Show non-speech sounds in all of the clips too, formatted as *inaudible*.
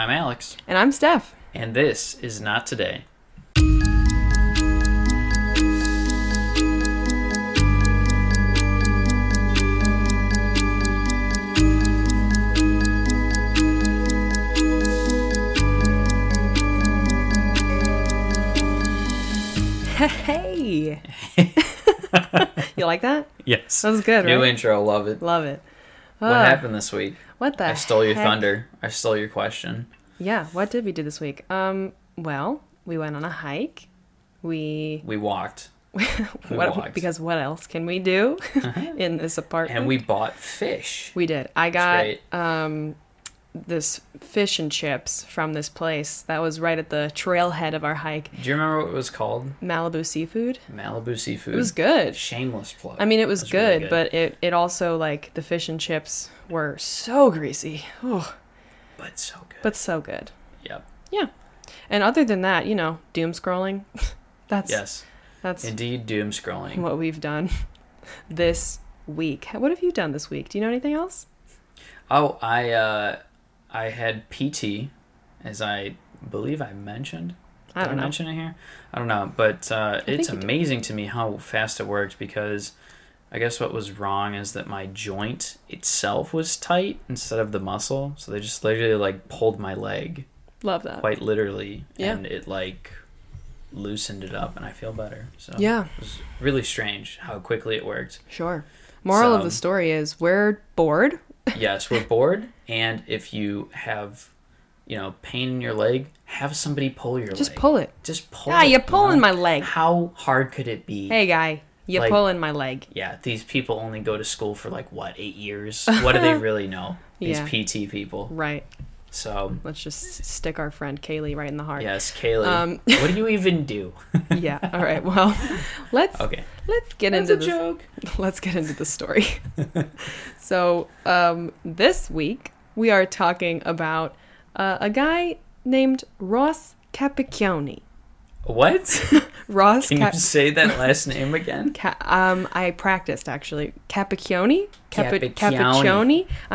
I'm Alex, And I'm Steph. and this is Not Today. Hey. *laughs* you like that? Yes. That was good, New right? intro, love it. Love it. What happened this week? What the I stole your heck? thunder. I stole your question. Yeah, what did we do this week? Um, well, we went on a hike. We We walked, *laughs* what walked. because what else can we do *laughs* in this apartment? and we bought fish. we did. I got um this fish and chips from this place that was right at the trailhead of our hike, Do you remember what it was called? Malibu Seafood. Malibu Seafood. It was good. Shameless plug. I mean, it was It good, really but it, it also like the fish and chips were so greasy. Oh, but so good. but so good. yep. Yeah. And other than that, you know, doom scrolling. *laughs* that's Yes. that's Indeed, doom scrolling. what we've done *laughs* this week. What have you done this week? Do you know anything else? Oh, I uh, I had PT, as I believe I mentioned. I don't know. mention it here? I don't know, but uh, it's amazing to me how fast it worked because I guess what was wrong is that my joint itself was tight instead of the muscle, so they just literally like pulled my leg Love that. quite literally, Yeah. and it like loosened it up, and I feel better. So Yeah. it was really strange how quickly it worked. Sure. Moral of the story is we're bored. Yes, we're bored, and if you have, you know, pain in your leg, have somebody pull your leg. Just leg. pull it. Just pull. Ah, it, you're you pulling my leg. How hard could it be? Hey guy, you're Like- pulling my leg. Yeah, these people only go to school for like what eight years. *laughs* What do they really know? These Yeah. PT people. Right. So Let's just stick our friend Kaylee right in the heart. yes, Kaylee. Um, *laughs* what do you even do? *laughs* yeah. All right. Well, *laughs* let's Okay, let's get that's into this. joke. let's get into the story. so, um, this week we are talking about uh, a guy named Ross Capicchioni. What? *laughs* Ross Can Cap- you say that last name again? *laughs* Ca- um, I practiced actually. Capicchioni? Capi-? I'm,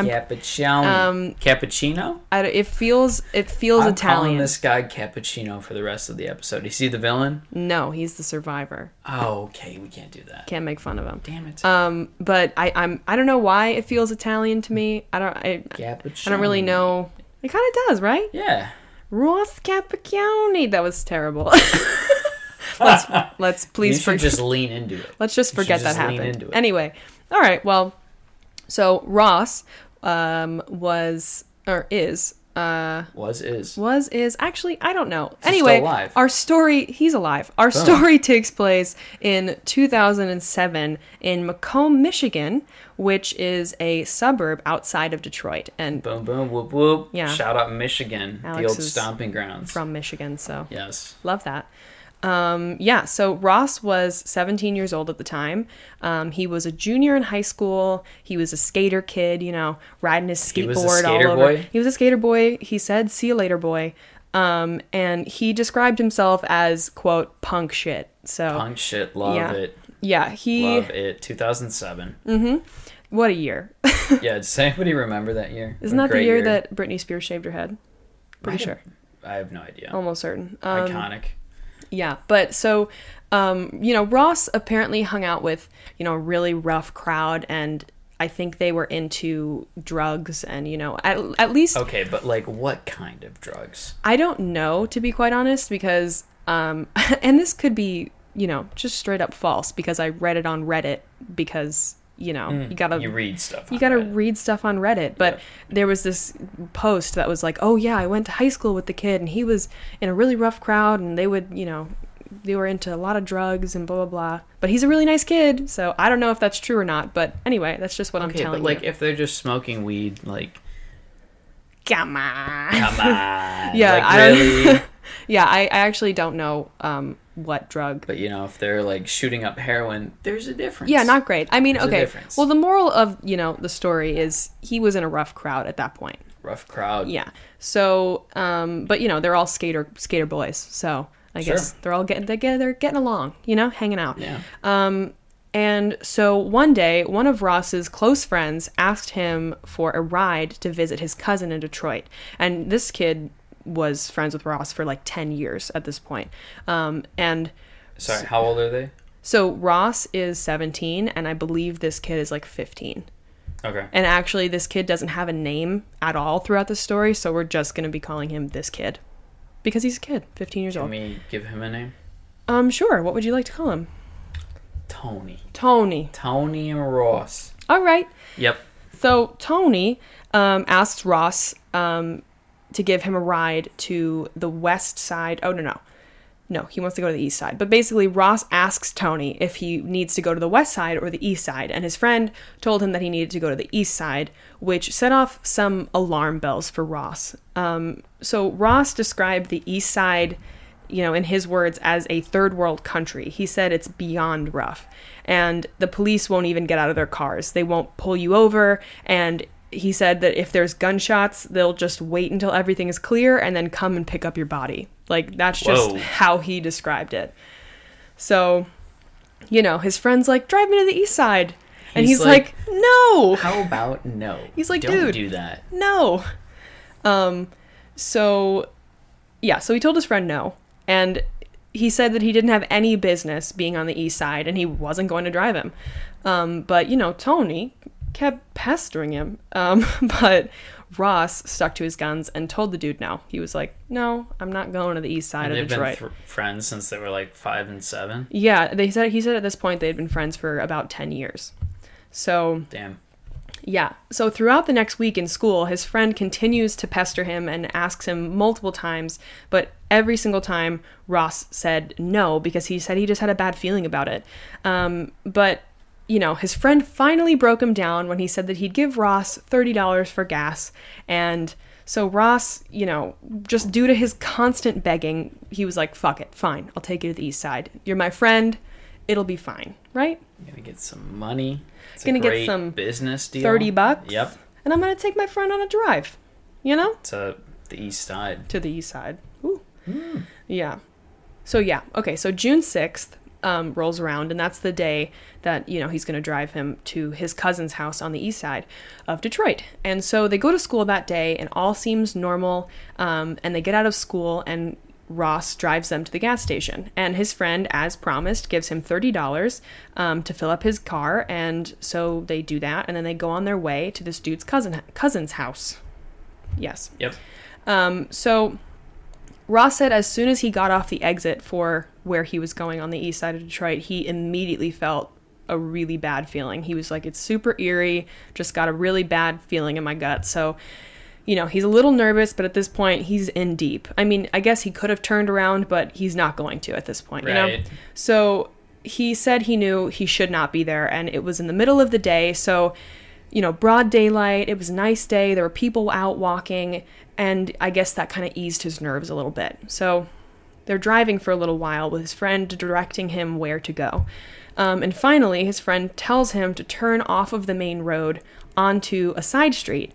Cappuccino. um, Cappuccino. I, it feels it feels I'm Italian. calling this guy Cappuccino for the rest of the episode. Is he the villain? No, he's the survivor. Oh, okay. We can't do that. Can't make fun of him. Damn it. Um, but I, I'm I don't know why it feels Italian to me. I don't I, Cappuccino. I don't really know. It kind of does, right? Yeah. Ross Capicchioni. That was terrible. *laughs* let's let's you please should forget. just lean into it. let's just you forget that just lean happened. Anyway, all right. Well, so Ross um, was or is uh, Was is. was is actually I don't know. anyway, our story he's alive. Our story *laughs* takes place in 2007 in Macomb, Michigan, which is a suburb outside of Detroit and Boom, boom, whoop, whoop. Yeah. Shout out Michigan, the old stomping grounds. from Michigan. So yes. love that. Um, yeah, so Ross was 17 years old at the time. Um, he was a junior in high school. He was a skater kid, you know, riding his skateboard He was a skater all over. boy? He was a skater boy. He said, "See you later, boy." Um, and he described himself as quote punk shit. So Punk shit. Love Yeah. it. yeah, he Love it. 2007. Mm-hmm. what a year. *laughs* yeah. Does anybody remember that year? Isn't that the great year, that Britney Spears shaved her head? Pretty Might sure. I have no idea. Almost certain. Um, Iconic. Yeah, but so um, you know, Ross apparently hung out with you know a really rough crowd, and I think they were into drugs, and you know, at at least Okay, but like what kind of drugs? I don't know to be quite honest, because um, *laughs* and this could be you know just straight up false because I read it on Reddit because you know you gotta Mm, You read stuff. you gotta Reddit. read stuff on Reddit. But Yeah. there was this post that was like, "Oh yeah, I went to high school with the kid, and he was in a really rough crowd, and they would, you know, they were into a lot of drugs and blah blah blah. But he's a really nice kid, so I don't know if that's true or not. But anyway, that's just what I'm Okay, telling but like you. if they're just smoking weed, like Come on. come *laughs* on. Yeah, like I don't- really. *laughs* yeah, I, I actually don't know um, what drug. but you know, if they're like shooting up heroin, there's a difference. Yeah, not great. I mean, There's okay. Well, the moral of you know the story is he was in a rough crowd at that point. rough crowd. Yeah. So, um, but you know, they're all skater skater boys. So I Sure. guess they're all getting they get they're getting along. You know, hanging out. Yeah. Um, And so one day, one of Ross's close friends asked him for a ride to visit his cousin in Detroit. And this kid was friends with Ross for like 10 years at this point. Um, and Sorry, how old are they? so Ross is 17, and I believe this kid is like 15. Okay. And actually, this kid doesn't have a name at all throughout the story, so we're just going to be calling him this kid. Because he's a kid, 15 years Can old. we give him a name? Um, sure. What would you like to call him? Tony. Tony. Tony and Ross. All right. Yep. So Tony um, asks Ross um, to give him a ride to the west side. Oh no no, no, he wants to go to the east side. But basically, Ross asks Tony if he needs to go to the west side or the east side, and his friend told him that he needed to go to the east side, which set off some alarm bells for Ross. Um, so Ross described the east side you know, in his words, as a third world country. He said it's beyond rough. And the police won't even get out of their cars. They won't pull you over. And he said that if there's gunshots, they'll just wait until everything is clear and then come and pick up your body. Like, that's just Whoa. how he described it. So, you know, his friend's like, drive me to the east side. And he's, He's like, like, no, How about no? He's like, Don't "Dude." do that. no. Um, so, yeah, so he told his friend no. And he said that he didn't have any business being on the east side and he wasn't going to drive him. Um, but, you know, Tony kept pestering him. Um, *laughs* but Ross stuck to his guns and told the dude no. He was like, no, I'm not going to the east side And of they've Detroit. been th- friends since they were like five and seven. yeah, they said he said at this point they had been friends for about 10 years. So, Damn. yeah. So throughout the next week in school, his friend continues to pester him and asks him multiple times, but every single time Ross said no because he said he just had a bad feeling about it. Um, but you know, his friend finally broke him down when he said that he'd give Ross $30 for gas. And so Ross, you know, just due to his constant begging, he was like, fuck it, fine, I'll take you to the east side. You're my friend, it'll be fine, right? You're gonna get some money. It's Gonna get some business deal. 30 bucks. Yep. And I'm gonna take my friend on a drive, you know? To the east side. to the east side. Ooh. Hmm. Yeah. So yeah. Okay. So June sixth um, rolls around, and that's the day that you know he's going to drive him to his cousin's house on the east side of Detroit. And so they go to school that day, and all seems normal. Um, and they get out of school, and Ross drives them to the gas station, and his friend, as promised, gives him thirty dollars um, to fill up his car. And so they do that, and then they go on their way to this dude's cousin cousin's house. Yes. Yep. Um, so Ross said as soon as he got off the exit for where he was going on the east side of Detroit, he immediately felt a really bad feeling. He was like, it's super eerie, just got a really bad feeling in my gut. So, you know, he's a little nervous, but at this point, he's in deep. I mean, I guess he could have turned around, but he's not going to at this point, you know? Right. So he said he knew he should not be there, and it was in the middle of the day, so you know, broad daylight. It was a nice day. There were people out walking, and I guess that kind of eased his nerves a little bit. So they're driving for a little while with his friend directing him where to go. Um, and finally, his friend tells him to turn off of the main road onto a side street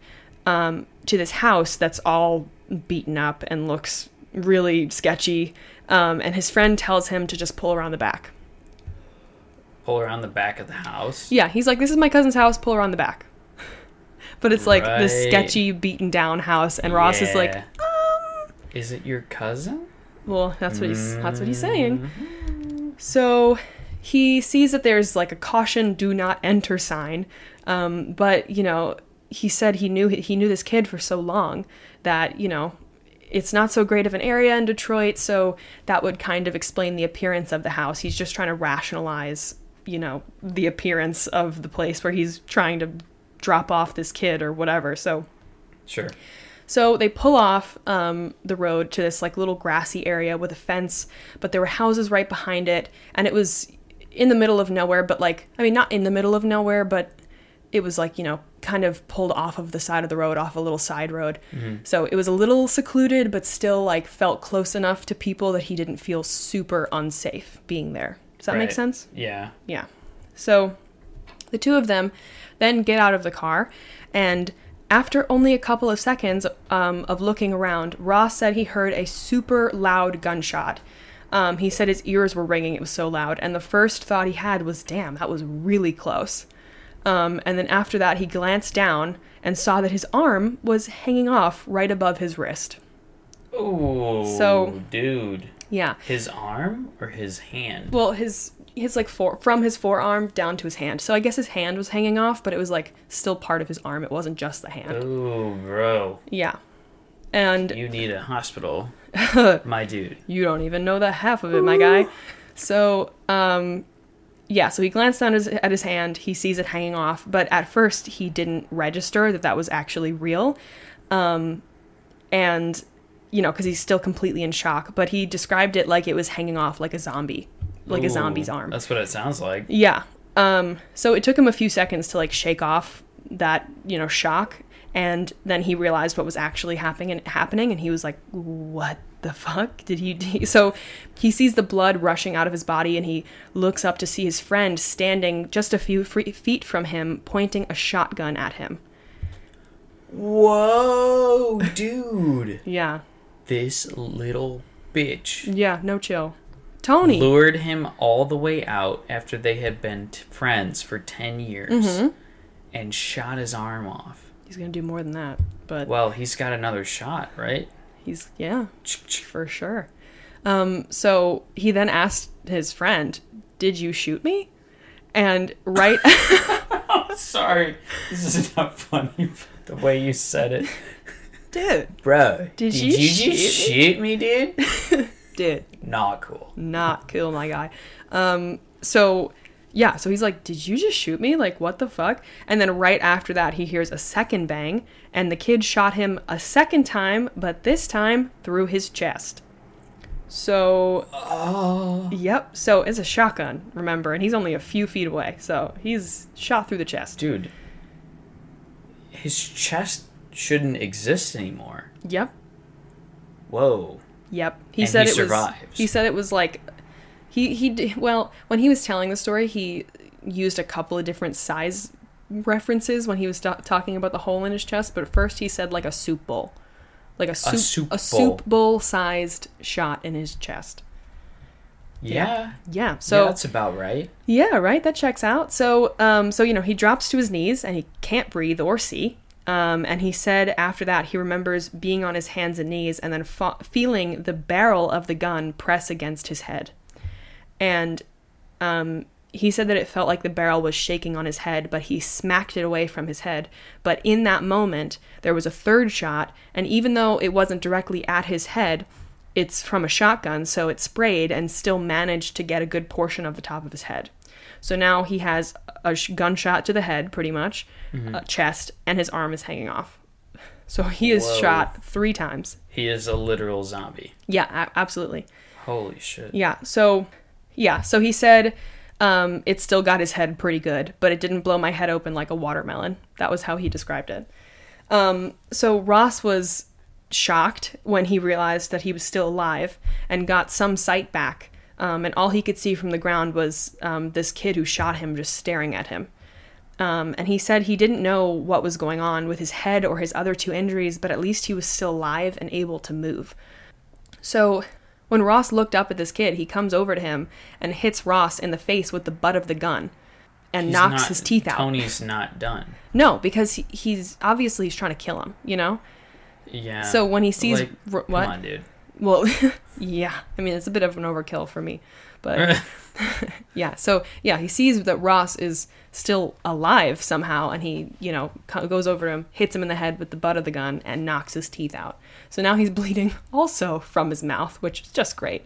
um, to this house that's all beaten up and looks really sketchy. Um, and his friend tells him to just pull around the back. Pull around the back of the house. Yeah, he's like, "This is my cousin's house. Pull around the back." *laughs* but it's like this sketchy, beaten down house, and Ross is like, "Um, Is it your cousin? Well, that's what he's that's what he's saying." So he sees that there's like a caution, do not enter sign, um, but you know, he said he knew he knew this kid for so long that you know. It's not so great of an area in Detroit, so that would kind of explain the appearance of the house. He's just trying to rationalize, you know, the appearance of the place where he's trying to drop off this kid or whatever. So Sure. So they pull off um, the road to this like little grassy area with a fence, but there were houses right behind it, and it was in the middle of nowhere. But like, I mean, not in the middle of nowhere, but it was like you know, kind of pulled off of the side of the road, off a little side road. So it was a little secluded, but still like felt close enough to people that he didn't feel super unsafe being there. Does that make sense? Yeah. Yeah. So the two of them then get out of the car, and after only a couple of seconds um, of looking around, Ross said he heard a super loud gunshot. Um, he said his ears were ringing, it was so loud. And the first thought he had was, damn, that was really close. Um, and then after that, he glanced down and saw that his arm was hanging off right above his wrist. Ooh. So- dude, Yeah. his arm or his hand? Well, his his like for from his forearm down to his hand. So I guess his hand was hanging off, but it was like still part of his arm. It wasn't just the hand. Ooh, bro, Yeah. And you need a hospital, *laughs* my dude. you don't even know the half of it, my guy. So, um yeah, so he glanced down his, at his hand. He sees it hanging off, but at first he didn't register that that was actually real. Um and you know, cuz he's still completely in shock, but he described it like it was hanging off like a zombie, like a zombie's arm. That's what it sounds like. Yeah. Um, so it took him a few seconds to like shake off that, you know, shock. And then he realized what was actually happening and happening. And he was like, what the fuck did he do? *laughs* So he sees the blood rushing out of his body and he looks up to see his friend standing just a few free- feet from him, pointing a shotgun at him. Whoa, dude! *laughs* Yeah. this little bitch Yeah. No chill. Tony. lured him all the way out after they had been t- friends for 10 years Mm-hmm. and shot his arm off. He's going to do more than that. But Well, he's got another shot, right? he's, yeah. For sure. Um, so he then asked his friend, Did you shoot me? And right *laughs* Sorry, this is not funny. *laughs* The way you said it, Dude. bro. Did you just shoot me? shoot me, dude? *laughs* Did. Not cool. Not cool, my guy. Um, so yeah, so he's like, Did you just shoot me? Like, what the fuck? And then right after that, he hears a second bang, and the kid shot him a second time, but this time through his chest. So Oh, Yep. So it's a shotgun, remember, and he's only a few feet away. So he's shot through the chest. dude. His chest shouldn't exist anymore. Yep. Whoa. Yep. He And said he it was. survives. He said it was like, he he well when he was telling the story he used a couple of different size references when he was ta- talking about the hole in his chest. But first he said like a soup bowl, like a soup soup a soup bowl sized shot in his chest. Yeah. Yeah. So So that's about right. Yeah, right. That checks out. So, um, so you know, he drops to his knees and he can't breathe or see. Um, and he said after that he remembers being on his hands and knees and then fa- feeling the barrel of the gun press against his head. And um, he said that it felt like the barrel was shaking on his head, but he smacked it away from his head. But in that moment, there was a third shot, and even though it wasn't directly at his head, it's from a shotgun, so it sprayed and still managed to get a good portion of the top of his head. So now he has a sh- gunshot to the head, pretty much, uh, chest, and his arm is hanging off. So he is Whoa. shot three times. He is a literal zombie. Yeah, a- absolutely. Holy shit. Yeah. So, yeah. So he said um, it still got his head pretty good, but it didn't blow my head open like a watermelon. That was how he described it. Um, so Ross was shocked when he realized that he was still alive and got some sight back. Um, and all he could see from the ground was um, this kid who shot him just staring at him. Um, and he said he didn't know what was going on with his head or his other two injuries, but at least he was still alive and able to move. So when Ross looked up at this kid, he comes over to him and hits Ross in the face with the butt of the gun and He's knocks not- his teeth out. Tony's not done. No, because he, he's obviously he's trying to kill him, you know? Yeah. So when he sees like, r- what? Come on, dude. Well, *laughs* yeah. I mean, it's a bit of an overkill for me. But *laughs* *laughs* yeah, so yeah, he sees that Ross is still alive somehow and he, you know, goes over to him, hits him in the head with the butt of the gun and knocks his teeth out. So now he's bleeding also from his mouth, which is just great.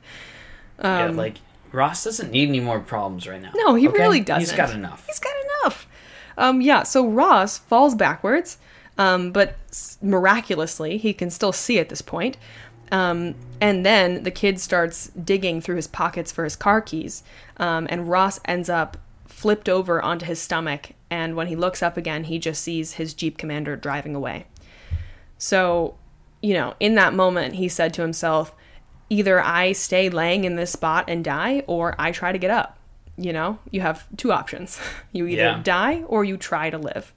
yeah, like Ross doesn't need any more problems right now. Um, No, he okay? really doesn't. He's got enough. He's got enough. Um, yeah, so Ross falls backwards, um, but s- miraculously, he can still see at this point. Um, and then the kid starts digging through his pockets for his car keys, um, and Ross ends up flipped over onto his stomach. And when he looks up again, he just sees his Jeep Commander driving away. So, you know, in that moment, he said to himself, either I stay laying in this spot and die, or I try to get up. You know, you have two options. *laughs* You either Yeah. die or you try to live.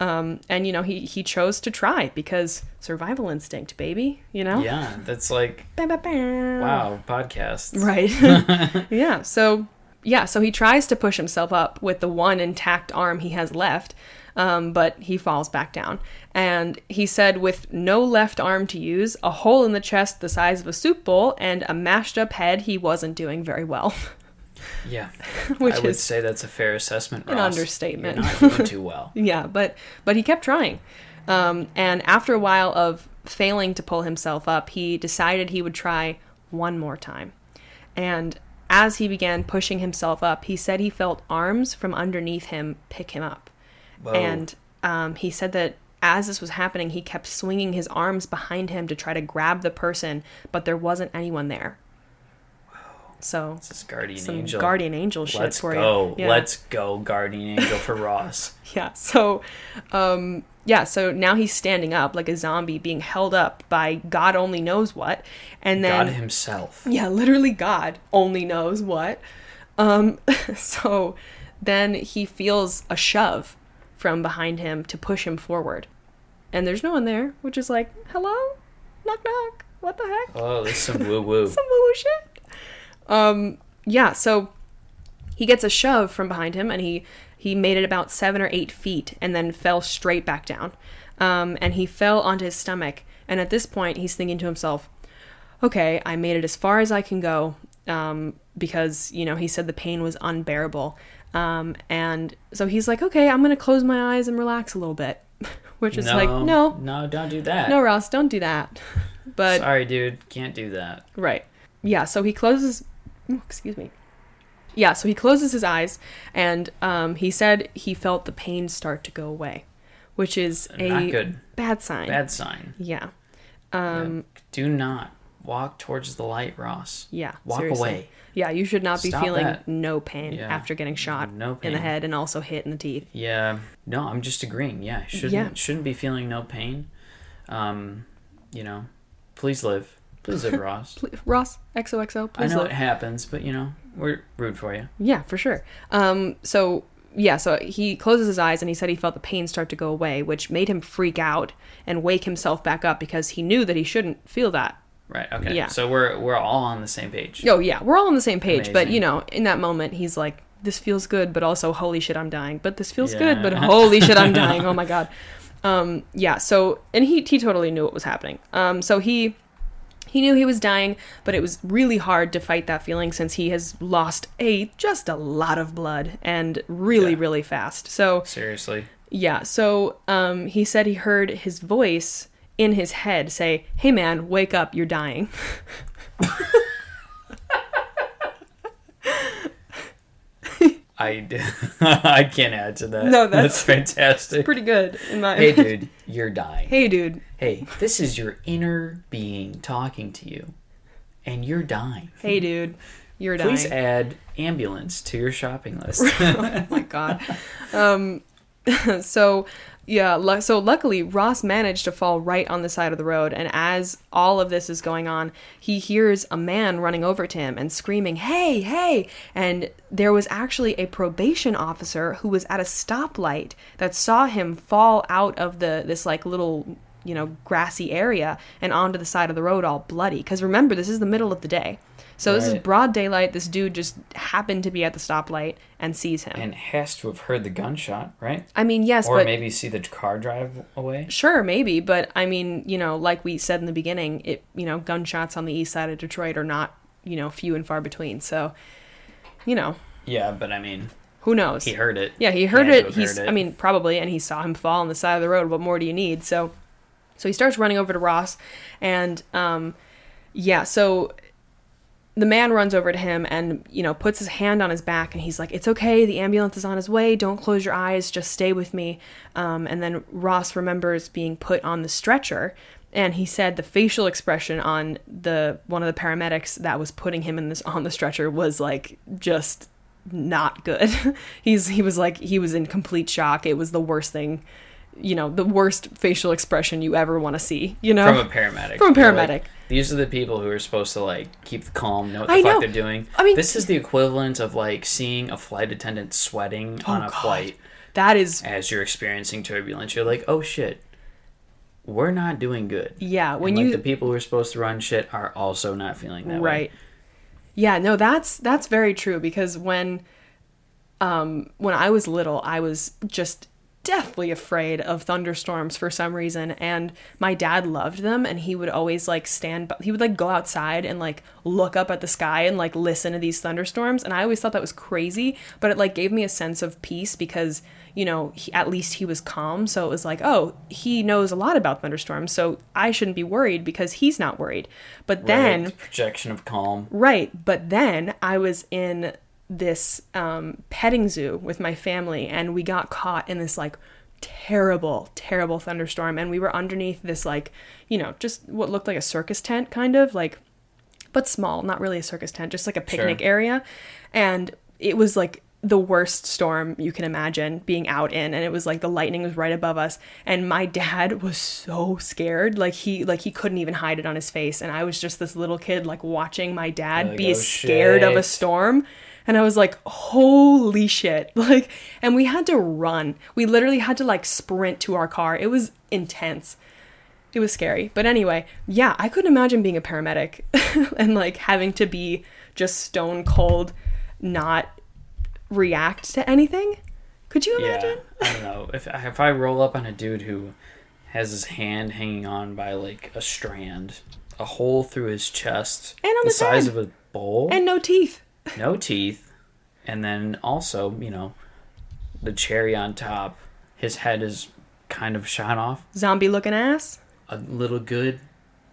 Um, and you know he he chose to try because survival instinct, baby. You know. Yeah, that's like Bam, bam, bam. wow, podcasts. Right. *laughs* *laughs* yeah. So yeah. So he tries to push himself up with the one intact arm he has left, um, but he falls back down. And he said, with no left arm to use, a hole in the chest the size of a soup bowl, and a mashed up head, he wasn't doing very well. *laughs* Yeah, *laughs* Which I would is say that's a fair assessment. an Ross. understatement. You're not doing too well. *laughs* yeah, but but he kept trying. Um, and after a while of failing to pull himself up, he decided he would try one more time. And as he began pushing himself up, he said he felt arms from underneath him pick him up. Whoa. And um, he said that as this was happening, he kept swinging his arms behind him to try to grab the person, but there wasn't anyone there. So this is guardian some angel. guardian angel shit Let's for go. you. Yeah. Let's go, guardian angel for Ross. *laughs* Yeah. So, um, yeah. So now he's standing up like a zombie, being held up by God only knows what, and then God himself. yeah, literally God only knows what. Um, *laughs* so then he feels a shove from behind him to push him forward, and there's no one there, which is like, hello, knock knock, what the heck? Oh, there's some woo woo. *laughs* some woo woo shit. Um, yeah, so he gets a shove from behind him, and he he made it about seven or eight feet, and then fell straight back down. Um, and he fell onto his stomach. And at this point, he's thinking to himself, "Okay, I made it as far as I can go." Um, because you know he said the pain was unbearable. Um, and so he's like, "Okay, I'm gonna close my eyes and relax a little bit," *laughs* which is like, "No, no, don't do that. no, Ross, don't do that." *laughs* But Sorry, dude, can't do that. Right. Yeah, so he closes ooh, *laughs* excuse me. Yeah, so he closes his eyes and um, he said he felt the pain start to go away, which is a Not good. bad sign. Bad sign. Yeah. Um Do not walk towards the light, Ross. yeah. Walk seriously. away. Yeah, you should not be Stop feeling that. no pain Yeah. after getting shot No in the head and also hit in the teeth. Yeah. No, I'm just agreeing. Yeah, shouldn't Yeah. shouldn't be feeling no pain. Um, you know, please live. Please live, Ross. Pl- Ross, XOXO, I know look. it happens, but you know, we're rude for you. Yeah, for sure. Um, so yeah, so he closes his eyes and he said he felt the pain start to go away, which made him freak out and wake himself back up because he knew that he shouldn't feel that. Right. Okay. Yeah. So we're we're all on the same page. Oh yeah, we're all on the same page, but you know, in that moment, he's like, "This feels good, but also holy shit, I'm dying." But this feels Yeah. good, but holy shit, I'm *laughs* dying. Oh my god. Um, yeah. So and he he totally knew what was happening. Um, so he he knew he was dying, but it was really hard to fight that feeling since he has lost a just a lot of blood and really Yeah. really fast. So Seriously. yeah, so um, he said he heard his voice in his head say, "Hey man, wake up! You're dying." *laughs* I *laughs* I can't add to that. No, that's- fantastic. Pretty good in my. hey, dude, you're dying. hey, dude. Hey, this is your inner being talking to you, and you're dying. Hey, dude. You're dying. Please add ambulance to your shopping list. *laughs* oh my god. Um, *laughs* so yeah, so luckily Ross managed to fall right on the side of the road, and as all of this is going on, he hears a man running over to him and screaming, "Hey, hey!" And there was actually a probation officer who was at a stoplight that saw him fall out of the this like little you know grassy area and onto the side of the road all bloody. Because remember, this is the middle of the day. So this is broad daylight. This dude just happened to be at the stoplight and sees him. and has to have heard the gunshot, right? I mean, yes, Or but maybe see the car drive away. sure, maybe, but I mean, you know, like we said in the beginning, it you know, gunshots on the east side of Detroit are not, you know, few and far between. So, you know, Yeah, but I mean, who knows? he heard it. Yeah, he heard to it. He's, heard it. I mean, probably, and he saw him fall on the side of the road. What more do you need? So, so he starts running over to Ross, and um, yeah, so the man runs over to him and you know puts his hand on his back and he's like it's okay the ambulance is on his way don't close your eyes just stay with me. Um, and then ross remembers being put on the stretcher and he said the facial expression on the one of the paramedics that was putting him in this on the stretcher was like just not good. *laughs* He's he was like he was in complete shock. It was the worst thing you know the worst facial expression you ever want to see you know From a paramedic. From a They're like, paramedic. these are the people who are supposed to like keep the calm, know what the I fuck know. they're doing. I mean- this is the equivalent of like seeing a flight attendant sweating on a Oh, God. flight. that is as you're experiencing turbulence, you're like, oh shit, we're not doing good. yeah. When and, like, you the people who are supposed to run shit are also not feeling that way. right yeah no that's that's very true because when um when i was little i was just deathly afraid of thunderstorms for some reason and my dad loved them and he would always like stand he would like go outside and like look up at the sky and like listen to these thunderstorms and i always thought that was crazy but it like gave me a sense of peace because you know he, at least he was calm so it was like oh he knows a lot about thunderstorms so i shouldn't be worried because he's not worried but then projection of calm. Right. But then I was in this um, petting zoo with my family and we got caught in this like terrible, terrible thunderstorm. And we were underneath this like, you know, just what looked like a circus tent kind of like, but small, not really a circus tent, just like a picnic Sure. area. And it was like the worst storm you can imagine being out in and it was like the lightning was right above us and my dad *laughs* was so scared like he like he couldn't even hide it on his face and i was just this little kid like watching my dad Like, be oh, scared of a storm and i was like holy shit *laughs* like and we had to run we literally had to like sprint to our car it was intense it was scary. But anyway, yeah, I couldn't imagine being a paramedic *laughs* and like having to be just stone cold, not react to anything. Could you imagine? Yeah, I don't know. If if I roll up on a dude who has his hand hanging on by like a strand, a hole through his chest, And on the his size head. of a bowl, And no teeth. No teeth, and then also you know, the cherry on top, his head is kind of shot off Zombie looking ass. a little good.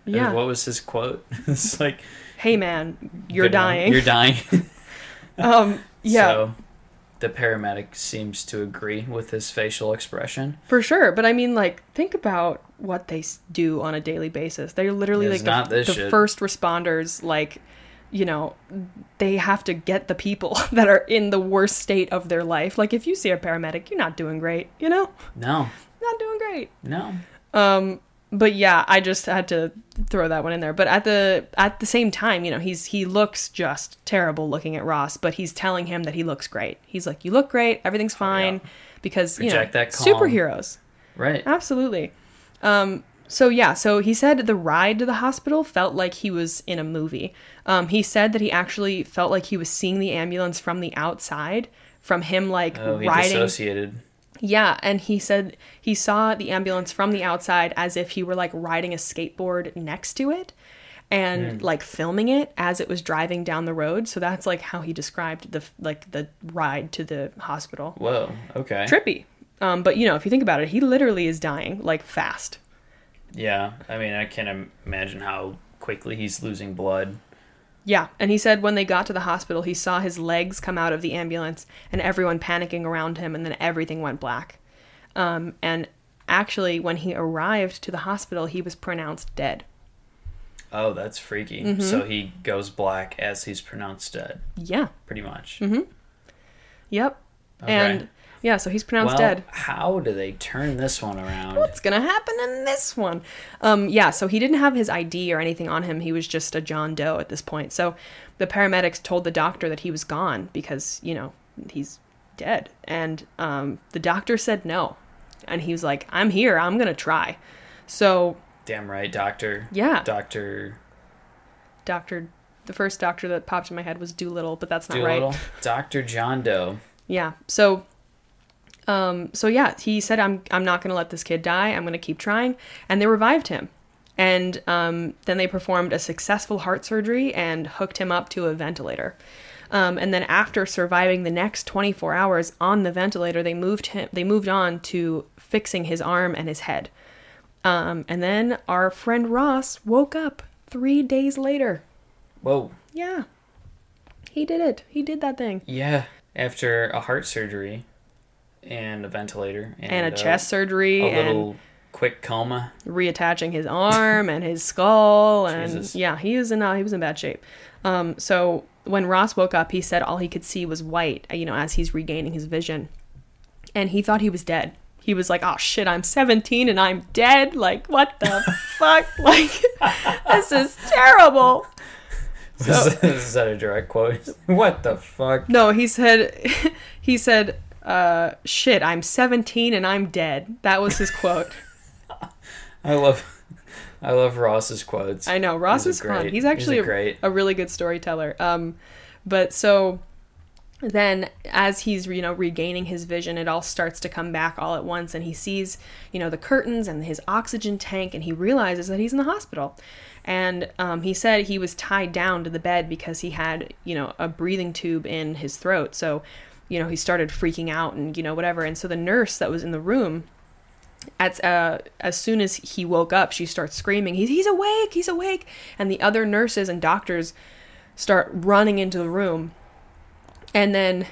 Yeah. What was his quote? *laughs* it's like Hey man, you're good one. dying. You're dying. *laughs* *laughs* um yeah, So the paramedic seems to agree with his facial expression. for sure. But I mean like think about what they do on a daily basis. They're literally It's like the, the first responders like you know, they have to get the people *laughs* that are in the worst state of their life. Like if you see a paramedic, you're not doing great, you know? No, Not doing great. no. Um, but yeah, I just had to throw that one in there. But at the at the same time, you know, he's he looks just terrible looking at Ross, but he's telling him that he looks great. He's like, "You look great. Everything's fine." Because you know, Project that calm. superheroes. Right. Absolutely. Um, so yeah, so he said the ride to the hospital felt like he was in a movie. Um, he said that he actually felt like he was seeing the ambulance from the outside, from him like Oh, riding. dissociated. Yeah, and he said he saw the ambulance from the outside as if he were like riding a skateboard next to it and like filming it as it was driving down the road. So that's like how he described the like the ride to the hospital. Whoa. Okay. Trippy. Um, but you know, if you think about it, he literally is dying like fast. Yeah. I mean, I can't imagine how quickly he's losing blood. Yeah, and he said when they got to the hospital, he saw his legs come out of the ambulance and everyone panicking around him, and then everything went black. Um, and actually, when he arrived to the hospital, he was pronounced dead. Oh, that's freaky. Mm-hmm. So he goes black as he's pronounced dead, Yeah. pretty much. Yep. Okay. And yeah, so he's pronounced well, dead. how do they turn this one around? What's gonna happen in this one? Um, yeah, so he didn't have his ID or anything on him. He was just a John Doe at this point. So the paramedics told the doctor that he was gone because you know he's dead, and um, the doctor said no, and he was like, "I'm here. I'm gonna try." So Damn right, doctor. Yeah. Doctor doctor, the first doctor that popped in my head was Doolittle, but that's not right. Doctor John Doe. Yeah. So um so yeah, he said I'm I'm not going to let this kid die. I'm going to keep trying and they revived him. And um then they performed a successful heart surgery and hooked him up to a ventilator. Um, and then after surviving the next 24 hours on the ventilator, they moved him they moved on to fixing his arm and his head. Um, and then our friend Ross woke up 3 days later. Whoa. Yeah. He did it. He did that thing. Yeah. After a heart surgery and a ventilator and, And a uh, chest surgery a and little quick coma. reattaching his arm and his skull and Jesus. yeah he was in uh, he was in bad shape um, so when ross woke up he said all he could see was white you know as he's regaining his vision and he thought he was dead he was like oh shit i'm 17 and i'm dead like what the *laughs* fuck like this is terrible is *laughs* that a direct quote? *laughs* what the fuck? no he said he said uh, "Shit, I'm 17 and I'm dead." That was his quote. *laughs* I love, I love Ross's quotes. I know Ross He's is a fun. great- He's actually he's a, a great- a really good storyteller. Um, but so then as he's you know regaining his vision it all starts to come back all at once and he sees you know the curtains and his oxygen tank and he realizes that he's in the hospital and um, he said he was tied down to the bed because he had you know a breathing tube in his throat so you know he started freaking out and you know whatever and so the nurse that was in the room at uh, as soon as he woke up, she starts screaming, "He's he's awake! He's awake!" And the other nurses and doctors start running into the room, and then,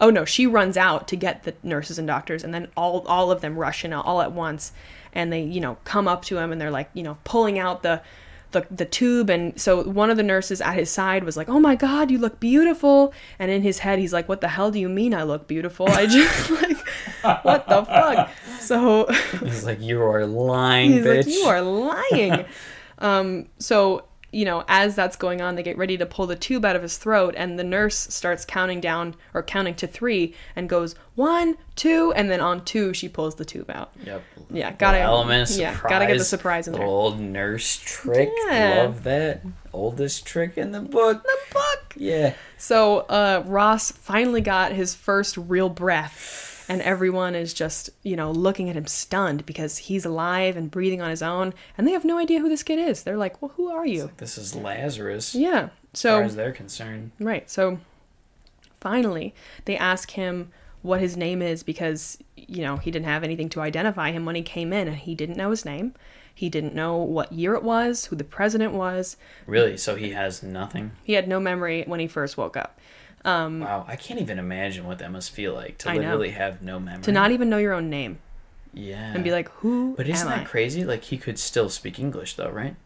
oh no, she runs out to get the nurses and doctors, and then all all of them rush in all at once, and they you know come up to him and they're like you know pulling out the. The, the tube and so one of the nurses at his side was like oh my god you look beautiful and in his head he's like what the hell do you mean i look beautiful i just *laughs* like what the fuck so He's like, you are lying, He's bitch. like, you are lying. *laughs* um, so, you know, as that's going on, they get ready to pull the tube out of his throat, and the nurse starts counting down or counting to three and goes one, two, and then on two, she pulls the tube out. Yep. Yeah, gotta- Little element yeah, surprise. gotta get the surprise in there. Old nurse trick. Yeah. Love that. Oldest trick in the book. The book. Yeah. So, uh, Ross finally got his first real breath. And everyone is just, you know, looking at him stunned because he's alive and breathing on his own. And they have no idea who this kid is. They're like, well, who are you? This is Lazarus. Yeah. As So, far as they're concerned. Right. So finally, they ask him what his name is because, you know, he didn't have anything to identify him when he came in and he didn't know his name. He didn't know what year it was, who the president was. Really? So he has nothing? He had no memory when he first woke up. Um, Wow. I can't even imagine what that must feel like to I know. literally have no memory. to not even know your own name Yeah. and be like, who But isn't that I? crazy? Like he could still speak English though, right?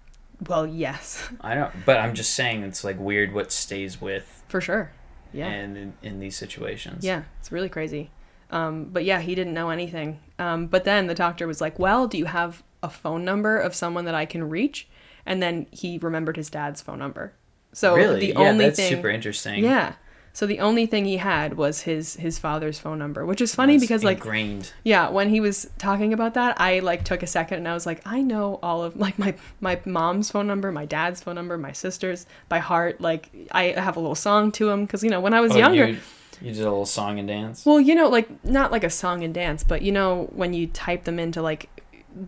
well, yes, *laughs* I don't. But I'm just saying it's like weird what stays with for sure. Yeah. and in, in these situations. Yeah, it's really crazy. Um, but yeah, he didn't know anything. Um, but then the doctor was like, "Well, do you have a phone number of someone that I can reach?" And then he remembered his dad's phone number. So really? the yeah, only that's thing, super interesting. yeah. So the only thing he had was his his father's phone number, which is funny because like ingrained. yeah, when he was talking about that, I like took a second and I was like, I know all of *laughs* like my my mom's phone number, my dad's phone number, my sister's by heart. Like I have a little song to him because you know when I was Oh, younger. You, you did a little song and dance. Well, you know, like not like a song and dance, but you know when you type them into like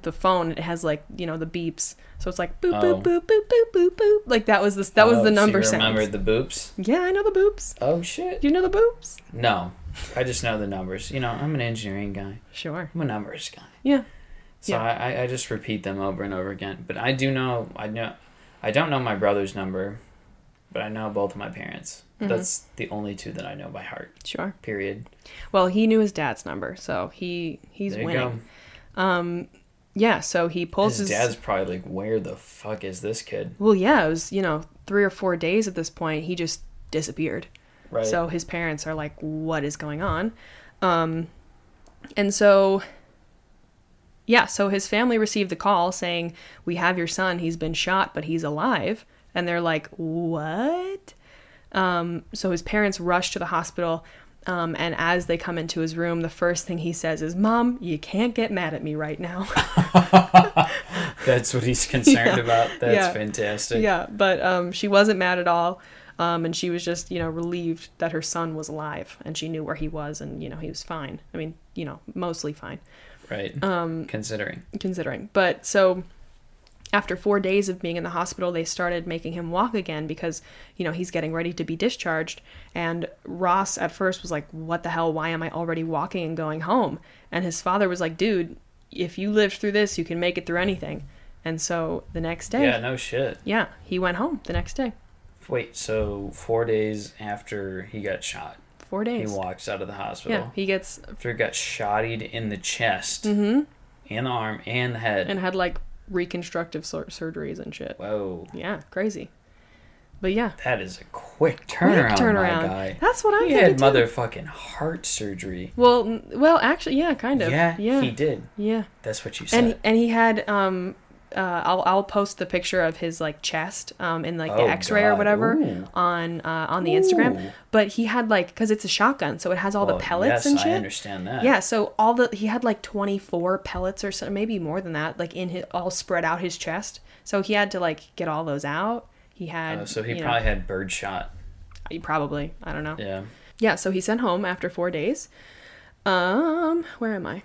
the phone, it has like you know the beeps. So it's like boop Oh. boop boop boop boop boop boop. Like that was the that was Oh, the so number you sounds. remembered the boops? Yeah, I know the boops. Oh shit. Do you know the boops? No, I just know the numbers. You know, I'm an engineering guy. Sure. I'm a numbers guy. Yeah. So Yeah. I, I, I just repeat them over and over again. But I do know I know I don't know my brother's number, but I know both of my parents. Mm-hmm. That's the only two that I know by heart. Sure. Period. Well, he knew his dad's number, so he he's winning. Um, yeah. So he pulls His his. dad's probably like, "Where the fuck is this kid?" Well, yeah, it was you know three or four days at this point. He just disappeared. Right. So his parents are like, "What is going on?" Um, and so, yeah, so his family received the call saying, "We have your son. He's been shot, but he's alive." And they're like, "What?" Um, so his parents rush to the hospital. Um, and as they come into his room, the first thing he says is, "Mom, you can't get mad at me right now." *laughs* That's what he's concerned *laughs* Yeah. about. That's Yeah. fantastic. yeah, but um, she wasn't mad at all. Um, and she was just, you know, relieved that her son was alive and she knew where he was and, you know, he was fine. I mean, you know, mostly fine, Right. um, Considering. considering. But so after four days of being in the hospital, they started making him walk again because, you know, he's getting ready to be discharged. And Ross at first was like, What the hell? Why am I already walking and going home? And his father was like, Dude, if you lived through this, you can make it through anything. And so the next day, Yeah. No shit. yeah, he went home the next day. Wait. So four days after he got shot, Four days. he walks out of the hospital. Yeah, he gets After he got shotted in the chest, hmm in the arm, and the head. and had like reconstructive sur- surgeries and shit. Whoa. Yeah, crazy. But yeah, That is a quick quick turnaround, turnaround. my guy. That's what I'm He had too. motherfucking heart surgery. Well, well, actually, yeah, kind of. Yeah, yeah, he did. yeah. That's what you said. And and he had um uh, I'll I'll post the picture of his like chest um in like Oh, the X-ray or whatever Ooh. on uh, on the Instagram. But he had like because it's a shotgun, so it has all the Oh, pellets yes, and I understand that. Yeah, so all the he had like 24 pellets or so, maybe more than that, like in his all spread out his chest. So he had to like get all those out. He had Uh, so he you know, probably had birdshot. he probably I don't know. Yeah. Yeah, so he sent home after four days. Um, where am I?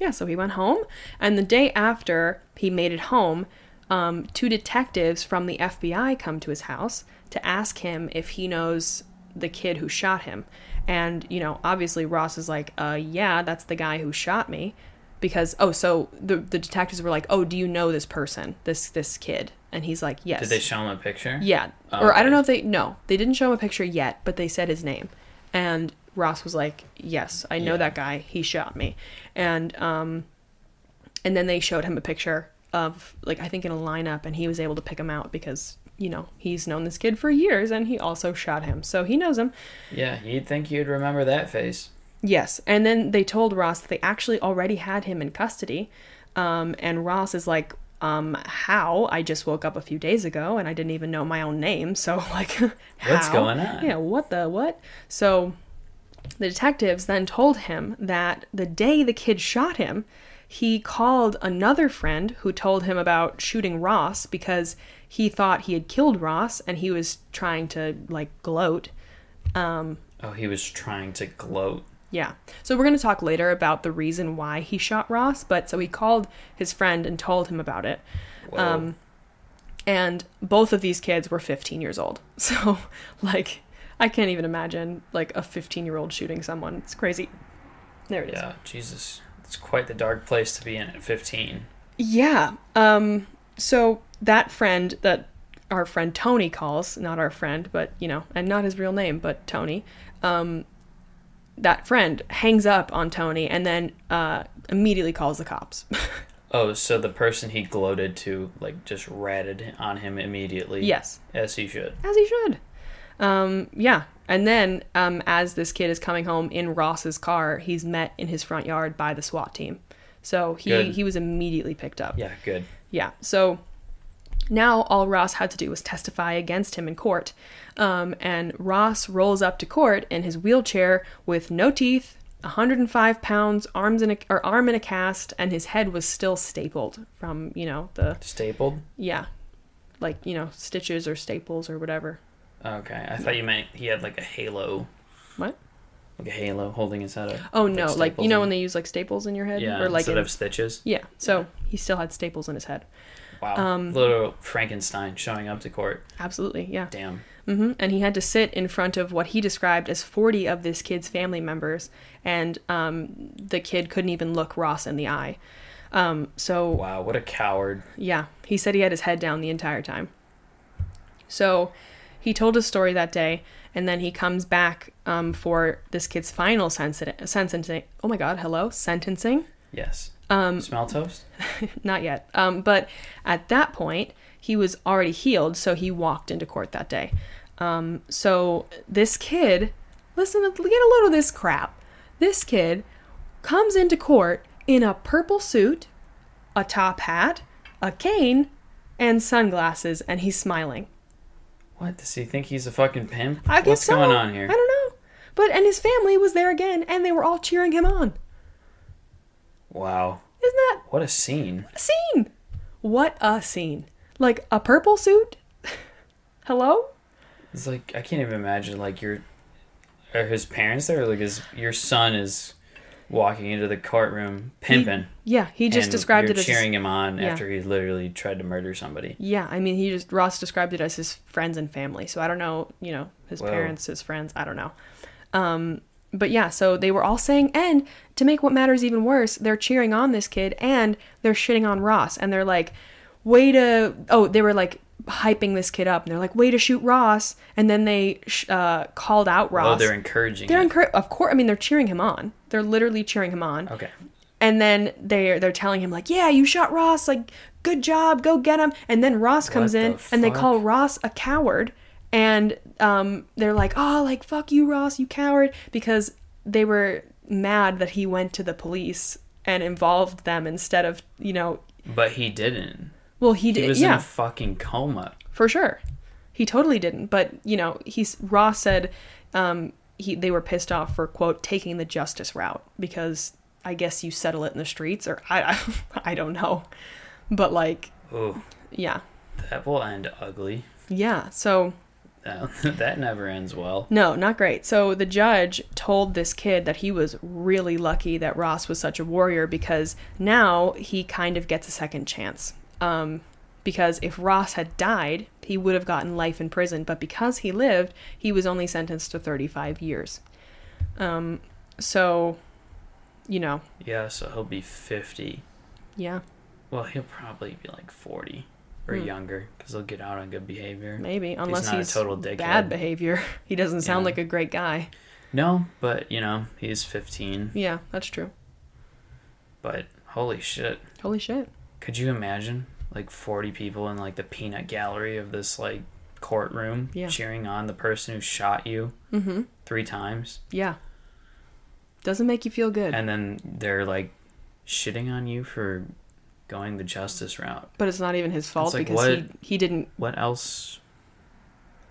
Yeah, so he went home, and the day after he made it home, um, two detectives from the FBI come to his house to ask him if he knows the kid who shot him. And, you know, obviously Ross is like, uh, yeah, that's the guy who shot me. Because, oh, so the, the detectives were like, oh, do you know this person, this this kid? And he's like, yes. Did they show him a picture? Yeah. Oh, or I don't know if they no, they didn't show him a picture yet, but they said his name. And Ross was like, "Yes, I know Yeah. that guy. He shot me." And um and then they showed him a picture of like I think in a lineup and he was able to pick him out because, you know, he's known this kid for years and he also shot him. So he knows him. Yeah, you'd think you'd remember that face. Yes, and then they told Ross that they actually already had him in custody. Um, and Ross is like, um, how? I just woke up a few days ago and I didn't even know my own name. *laughs* So like, *laughs* What's going on? Yeah, what the what? So the detectives then told him that the day the kid shot him, he called another friend who told him about shooting Ross because he thought he had killed Ross and he was trying to like gloat. Oh, he was trying to gloat. Yeah. So we're going to talk later about the reason why he shot Ross, but so he called his friend and told him about it. Um, and both of these kids were 15 years old. *laughs* So, like, I can't even imagine, like, a 15 year old shooting someone. It's crazy. There it is. yeah, Jesus. It's quite the dark place to be in at 15. Yeah. Um, so that friend that our friend Tony calls, not our friend, but, you know, and not his real name, but Tony, um, that friend hangs up on Tony and then uh, immediately calls the cops. *laughs* Oh, so the person he gloated to, like, just ratted on him immediately. yes. As he should. as he should. Um, yeah, and then um, as this kid is coming home in Ross's car, he's met in his front yard by the SWAT team. So he Good. he was immediately picked up. Yeah, good. Yeah. So now all Ross had to do was testify against him in court. Um, and Ross rolls up to court in his wheelchair with no teeth, 105 pounds, arms in a, or arm in a cast, and his head was still stapled from you know the Stapled? yeah, like you know stitches or staples or whatever. Okay. I thought you meant he had, like, a halo. What? Like a halo holding his head up. Oh no, like you know in- when they use like staples in your head, Yeah, or like instead in- of stitches. yeah. So he still had staples in his head. Wow. Um, Little Frankenstein showing up to court. Absolutely, yeah. Damn. Mm-hmm. And he had to sit in front of what he described as forty of this kid's family members, and um, the kid couldn't even look Ross in the eye. Um, so Wow, what a coward. yeah, he said he had his head down the entire time. So he told his story that day, and then he comes back um, for this kid's final sensi- sentencing. Oh my God, hello, sentencing. Yes. Um, Smell toast? *laughs* not yet. Um, but at that point, he was already healed, so he walked into court that day. Um, so this kid, listen, get a load of this crap. This kid comes into court in a purple suit, a top hat, a cane, and sunglasses, and he's smiling. What? Does he think he's a fucking pimp? I guess What's so. going on here? I don't know. But and his family was there again, and they were all cheering him on. Wow. Isn't that What a scene. a scene? What a scene! Like a purple suit. *laughs* Hello. It's like I can't even imagine like your are his parents there like his your son is walking into the courtroom pimping. Yeah, he just described it as his- cheering him on yeah. after he literally tried to murder somebody. yeah, I mean, he just Ross described it as his friends and family. So I don't know, you know, his Whoa. parents, his friends. I don't know. Um, but yeah, so they were all saying, and to make what matters even worse, they're cheering on this kid and they're shitting on Ross, and they're like, "Way to!" Oh, they were like hyping this kid up, and they're like, "Way to shoot Ross!" And then they sh- uh, called out Ross. Oh, they're encouraging. They're encouraging of course. I mean, they're cheering him on. They're literally cheering him on. okay. And then they're they're telling him like, "Yeah, you shot Ross. Like, good job. Go get him." And then Ross comes What in the and they fuck? call Ross a coward. And um, they're like, "Oh, like fuck you, Ross, you coward," because they were mad that he went to the police and involved them instead of you know. But he didn't. Well, he did He was in yeah, a fucking coma. for sure. He totally didn't. But you know, he's Ross said um, he they were pissed off for quote taking the justice route because I guess you settle it in the streets or I I, *laughs* I don't know, but like Oh, yeah that will end ugly. yeah so That, *laughs* that never ends well. No, not great. So the judge told this kid that he was really lucky that Ross was such a warrior because now he kind of gets a second chance. Um, because if Ross had died, he would have gotten life in prison, but because he lived, he was only sentenced to 35 years. Um, so, you know, Yeah, so he'll be 50. yeah, Well, he'll probably be like 40 or Hmm. younger because he'll get out on good behavior. maybe unless a he's, total dickhead. bad behavior. *laughs* He doesn't sound Yeah. like a great guy. No, but you know, he's 15. Yeah, that's true. But holy shit. Holy shit. Could you imagine like 40 people in like the peanut gallery of this like courtroom Yeah. cheering on the person who shot you Mm-hmm. three times? Yeah. Doesn't make you feel good. And then they're like shitting on you for going the justice route. But it's not even his fault like, because what- he he didn't. What else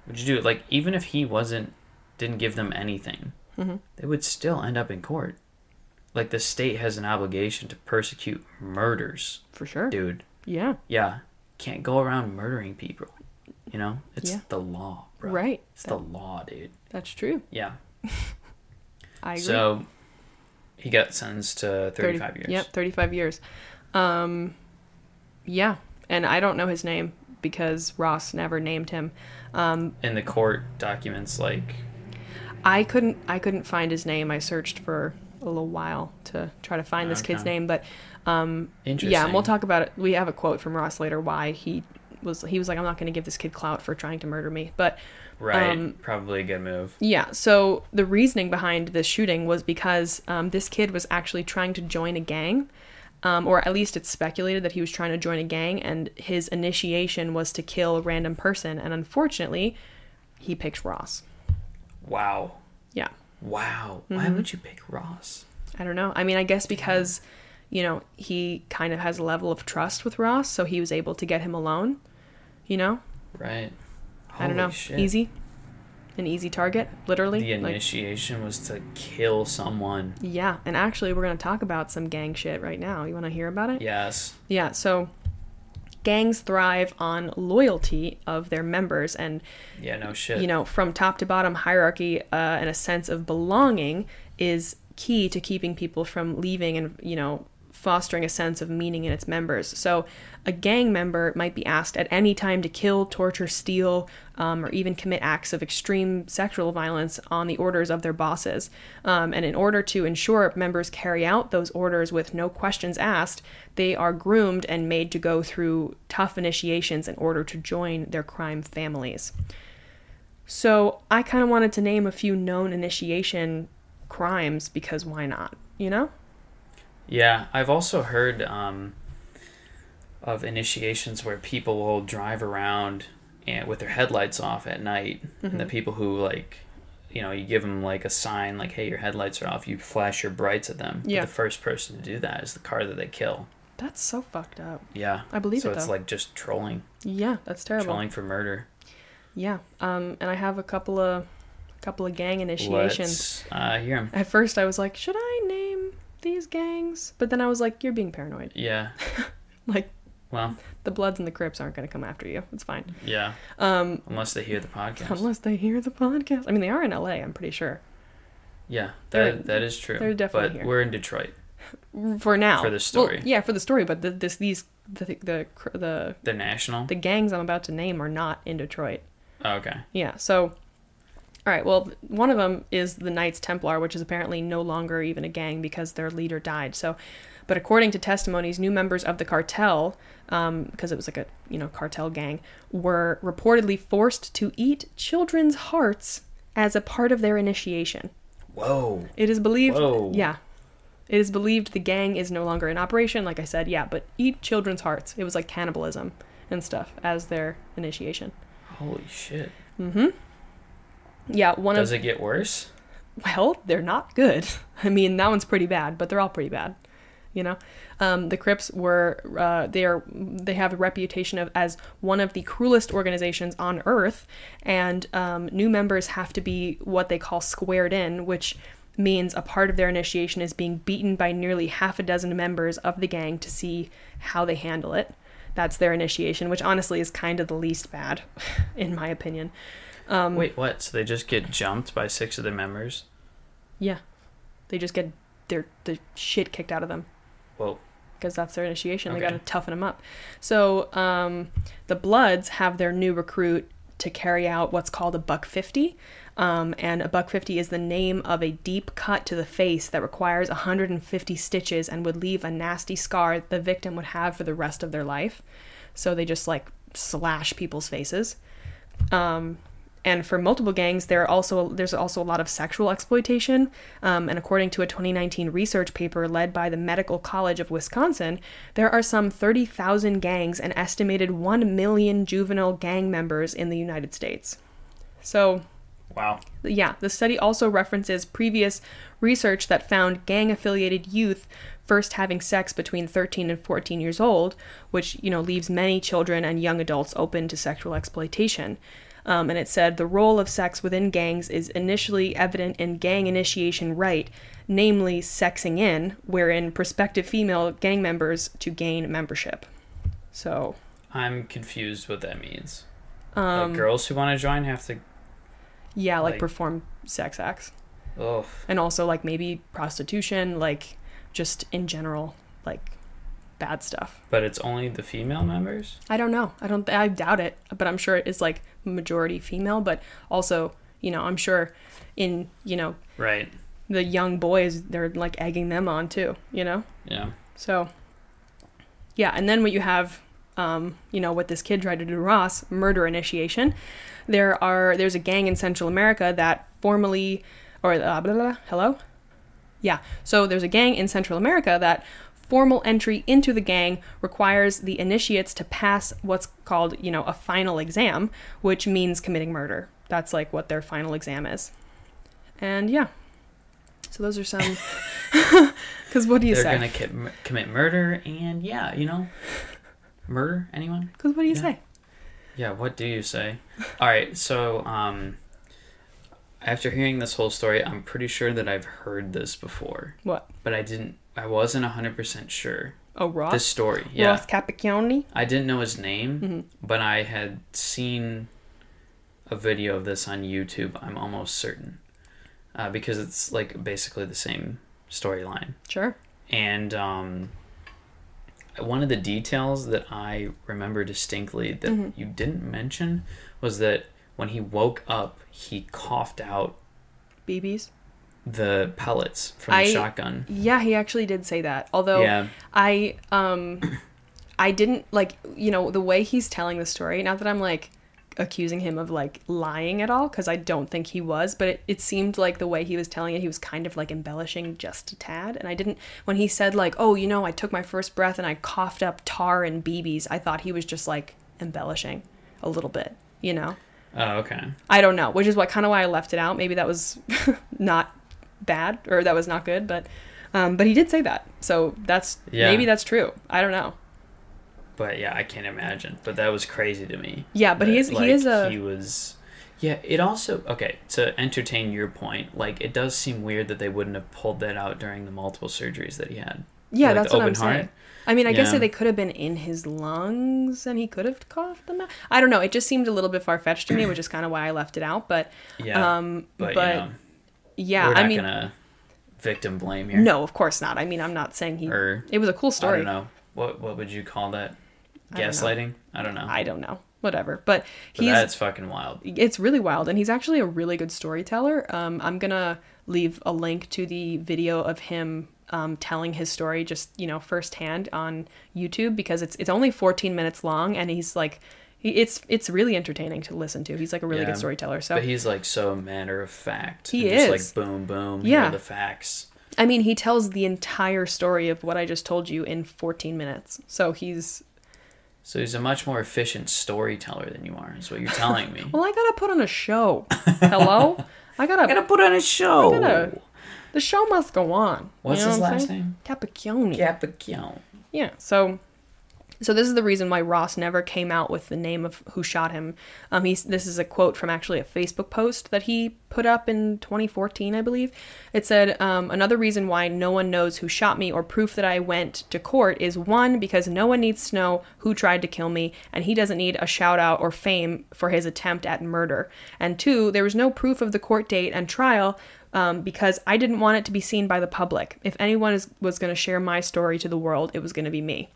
would you do? Like even if he wasn't didn't give them anything, Mhm. they would still end up in court. Like the state has an obligation to persecute murders, For sure. dude. Yeah. Yeah, can't go around murdering people. You know, it's Yeah. the law, bro. Right. It's the law, dude. That's true. Yeah. *laughs* I agree. So he got sentenced to 30 35 years. Yep, 35 years. Um, yeah. And I don't know his name because Ross never named him. Um, In the court documents, like I couldn't I couldn't find his name. I searched for a little while to try to find this kid's name, but um, interesting. yeah, and we'll talk about it. We have a quote from Ross later why he was he was like I'm not going to give this kid clout for trying to murder me. But Right. um, Probably a good move. Yeah, so the reasoning behind this shooting was because um, this kid was actually trying to join a gang, um, or at least it's speculated that he was trying to join a gang, and his initiation was to kill a random person, and unfortunately, he picked Ross. Wow. Yeah, Wow. Why Mm-hmm. would you pick Ross? I don't know. I mean, I guess because, you know, he kind of has a level of trust with Ross, so he was able to get him alone. You know, Right. I don't know, shit. easy, an easy target, literally. The Like- initiation was to kill someone. yeah, and actually, we're gonna talk about some gang shit right now. You want to hear about it? Yes. Yeah, so gangs thrive on loyalty of their members and Yeah, no shit. you know from top to bottom hierarchy uh, and a sense of belonging is key to keeping people from leaving and you know fostering a sense of meaning in its members so a gang member might be asked at any time to kill torture steal um, or even commit acts of extreme sexual violence on the orders of their bosses um, and in order to ensure members carry out those orders with no questions asked they are groomed and made to go through tough initiations in order to join their crime families so I kind of wanted to name a few known initiation crimes because why not? You know? Yeah, I've also heard um, of initiations where people will drive around and with their headlights off at night, and the Mm-hmm. people who like, you know, you give them like a sign like, "Hey, your headlights are off." You flash your brights at them. But Yeah. the first person to do that is the car that they kill. That's so fucked up. Yeah. I believe so it it's like just trolling, yeah, that's terrible. trolling for murder. Yeah. Um, and I have a couple of couple of gang initiations. Let's uh, hear 'em. At first, I was like, should I name these gangs? But then I was like, you're being paranoid. Yeah. *laughs* Like Well, the Bloods and the Crips aren't going to come after you. It's fine. yeah. Um, Unless they hear the podcast. unless they hear the podcast. I mean, they are in LA. I'm pretty sure. Yeah, They're- that that is true. they're definitely but here. we're in Detroit. For now. For the story. Well, yeah, for the story. But the, this these the the the The national. the gangs I'm about to name are not in Detroit. Oh, okay. Yeah, so all right, well, one of them is the Knights Templar, which is apparently no longer even a gang because their leader died. So, but according to testimonies, new members of the cartel, um, because it was like a you know cartel gang, were reportedly forced to eat children's hearts as a part of their initiation. Whoa. It is believed, Whoa. yeah, it is believed the gang is no longer in operation. Like I said, yeah, but eat children's hearts. It was like cannibalism and stuff as their initiation. Holy shit. Yeah, one of Does of it get worse? well, they're not good. *laughs* I mean, that one's pretty bad, but they're all pretty bad. you know. Um, the Crips were uh, they are they have a reputation of as one of the cruelest organizations on earth, and um, new members have to be what they call squared in, which means a part of their initiation is being beaten by nearly half a dozen members of the gang to see how they handle it. That's their initiation, which honestly is kind of the least bad, *laughs* in my opinion. Um, Wait, what? So they just get jumped by six of their members? Yeah, they just get their the shit kicked out of them. Well, because that's their initiation. They Okay. got to toughen them up. So um, the Bloods have their new recruit to carry out what's called a buck fifty, um, and a buck fifty is the name of a deep cut to the face that requires 150 stitches and would leave a nasty scar the victim would have for the rest of their life. So they just like slash people's faces. Um, and for multiple gangs, there are also there's also a lot of sexual exploitation. Um, and according to a 2019 research paper led by the Medical College of Wisconsin, there are some 30,000 gangs and estimated 1 million juvenile gang members in the United States. So wow. yeah, the study also references previous research that found gang affiliated youth first having sex between 13 and 14 years old, which, you know, leaves many children and young adults open to sexual exploitation. Um, and it said the role of sex within gangs is initially evident in gang initiation rite, namely sexing in, wherein prospective female gang members to gain membership. So, I'm confused what that means. um, like girls who want to join have to. yeah, like like- perform sex acts. Oh, and also like maybe prostitution like just in general like bad stuff but it's only the female members. i don't know i don't i doubt it but i'm sure it is like majority female but also you know i'm sure in you know Right. the young boys they're like egging them on too you know Yeah. so yeah and then what you have um, you know what this kid tried to do to ross murder initiation there are there's a gang in central america that formally or uh, blah, blah, blah, hello yeah so there's a gang in central america that formal entry into the gang requires the initiates to pass what's called you know a final exam which means committing murder that's like what their final exam is and yeah so those are some *laughs* *laughs* because what do you They're say gonna ki- commit murder, and yeah, you know, murder. Anyone? Because what do you Yeah. say? Yeah, what do you say? All right, so um after hearing this whole story, I'm pretty sure that I've heard this before, What? but I didn't I wasn't 100% sure. Oh, Ross. This story. Yeah. Ross Capicchioni. I didn't know his name, Mhm. but I had seen a video of this on YouTube, I'm almost certain. Uh, because it's like basically the same storyline. Sure. And um, one of the details that I remember distinctly that Mhm. you didn't mention was that when he woke up, he coughed out BBs. the pellets from I- the shotgun. Yeah, he actually did say that. Although Yeah, I um *coughs* I didn't like you know the way he's telling the story. Not that I'm like accusing him of like lying at all because I don't think he was, but it, it seemed like the way he was telling it, he was kind of like embellishing just a tad. And I didn't when he said like, "Oh, you know, I took my first breath and I coughed up tar and BBs." I thought he was just like embellishing a little bit, you know. Oh, okay. I don't know, which is what kind of why I left it out. Maybe that was *laughs* not bad or that was not good, but um, but he did say that, so that's Yeah. maybe that's true. I don't know. But yeah, I can't imagine. But that was crazy to me. Yeah, but he that, is like, he is a he was. Yeah, it also okay to entertain your point. Like, it does seem weird that they wouldn't have pulled that out during the multiple surgeries that he had. yeah. like that's the what I'm open heart? saying. I mean, I guess that they could have been in his lungs and he could have coughed them out. I don't know. It just seemed a little bit far fetched to me, which is kind of why I left it out. But Yeah, um, but, but, you know, yeah, we're not I mean, gonna victim blame here. no, of course not. I mean, I'm not saying he. or It was a cool story. I don't know what what would you call that? I don't know. Gaslighting? I don't know. I don't know. Whatever. But but he's that's fucking wild. it's really wild and he's actually a really good storyteller um, i'm gonna leave a link to the video of him um, telling his story just you know firsthand on youtube because it's it's only 14 minutes long and he's like he, it's it's really entertaining to listen to he's like a really Yeah. good storyteller so But he's like so matter of fact. He and just is. like boom boom. Yeah. The facts. i mean he tells the entire story of what i just told you in 14 minutes so he's So he's a much more efficient storyteller than you are. Is what you're telling me. *laughs* well i gotta put on a show hello *laughs* i gotta gotta put on a show. gotta- The show must go on. What's You know his what last saying? name? Capicchioni. Capicchioni. Yeah. So, so this is the reason why Ross never came out with the name of who shot him. Um, he's this is a quote from actually a Facebook post that he put up in 2014, I believe. It said, um, "Another reason why no one knows who shot me or proof that I went to court is one because no one needs to know who tried to kill me, and he doesn't need a shout out or fame for his attempt at murder. And two, there was no proof of the court date and trial." Um, because I didn't want it to be seen by the public. If anyone is, was going to share my story to the world, it was going to be me.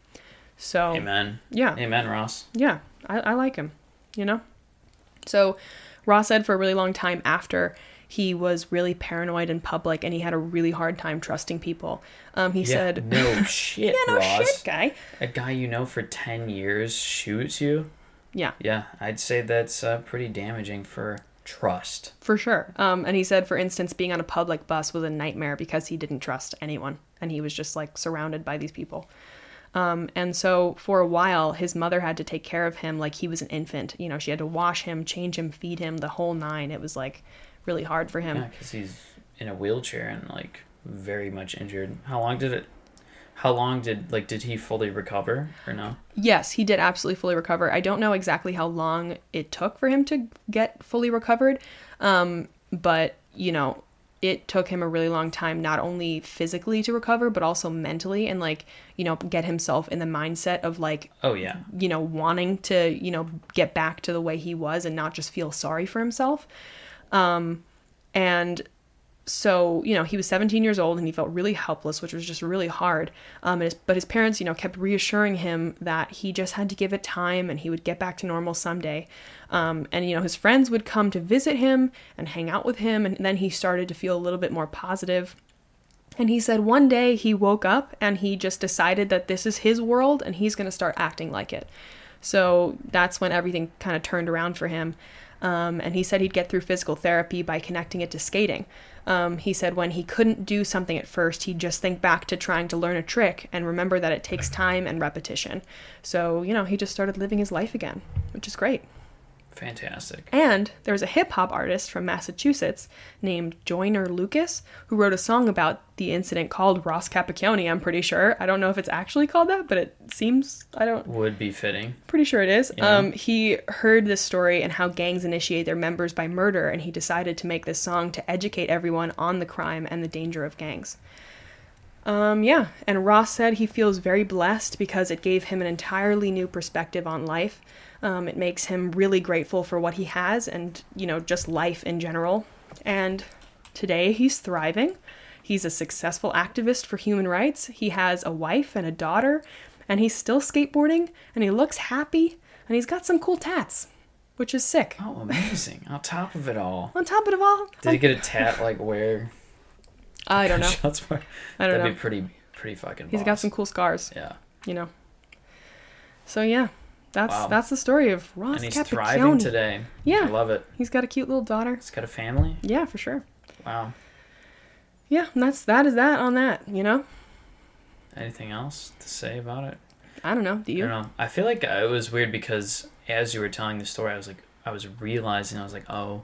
So Amen. yeah, Amen, Ross. yeah, I, I like him. You know. So Ross said for a really long time after he was really paranoid in public and he had a really hard time trusting people. Um, he Yeah, said, no *laughs* shit, "Yeah, no Ross. shit, guy." A guy you know for 10 years shoots you? Yeah, Yeah, I'd say that's uh, pretty damaging for trust. for sure. Um, and he said, for instance, being on a public bus was a nightmare because he didn't trust anyone and he was just like surrounded by these people. Um, and so for a while, his mother had to take care of him like he was an infant. You know, she had to wash him, change him, feed him, the whole nine. It was like really hard for him. Yeah, because he's in a wheelchair and like very much injured. How long did it? How long did like did he fully recover or no? Yes, he did absolutely fully recover. I don't know exactly how long it took for him to get fully recovered, um, but you know, it took him a really long time, not only physically to recover, but also mentally and like you know get himself in the mindset of like Oh yeah, you know wanting to you know get back to the way he was and not just feel sorry for himself. Um, and so you know he was 17 years old and he felt really helpless which was just really hard um, his, but his parents you know kept reassuring him that he just had to give it time and he would get back to normal someday um, and you know his friends would come to visit him and hang out with him and then he started to feel a little bit more positive. positive and he said one day he woke up and he just decided that this is his world and he's going to start acting like it so that's when everything kind of turned around for him um, and he said he'd get through physical therapy by connecting it to skating. Um, he said when he couldn't do something at first, he'd just think back to trying to learn a trick and remember that it takes time and repetition. So, you know, he just started living his life again, which is great. Fantastic. And there was a hip hop artist from Massachusetts named Joyner Lucas who wrote a song about the incident called Ross Capicchioni, I'm pretty sure. I don't know if it's actually called that, but it seems, I don't, Would be fitting. pretty sure it is. Yeah. Um, he heard this story and how gangs initiate their members by murder, and he decided to make this song to educate everyone on the crime and the danger of gangs. Um, yeah, and Ross said he feels very blessed because it gave him an entirely new perspective on life. Um, it makes him really grateful for what he has and, you know, just life in general. And today he's thriving. He's a successful activist for human rights. He has a wife and a daughter, and he's still skateboarding, and he looks happy, and he's got some cool tats, which is sick. Oh, amazing! On top of it all, On top of it all, did he get a tat like where? *laughs* I don't know. *laughs* Shots were? I don't That'd know. be pretty, pretty fucking. He's got some cool scars, Yeah, you know. So yeah, that's Wow. that's the story of Ross and he's Capicchioni. thriving today. Yeah. I love it. He's got a cute little daughter. He's got a family. Yeah, for sure. Wow. Yeah, and that's that is that on that. You know, Anything else to say about it? I don't know. Do you? I don't know. I feel like uh, it was weird because as you were telling the story, I was like, I was realizing, I was like, oh,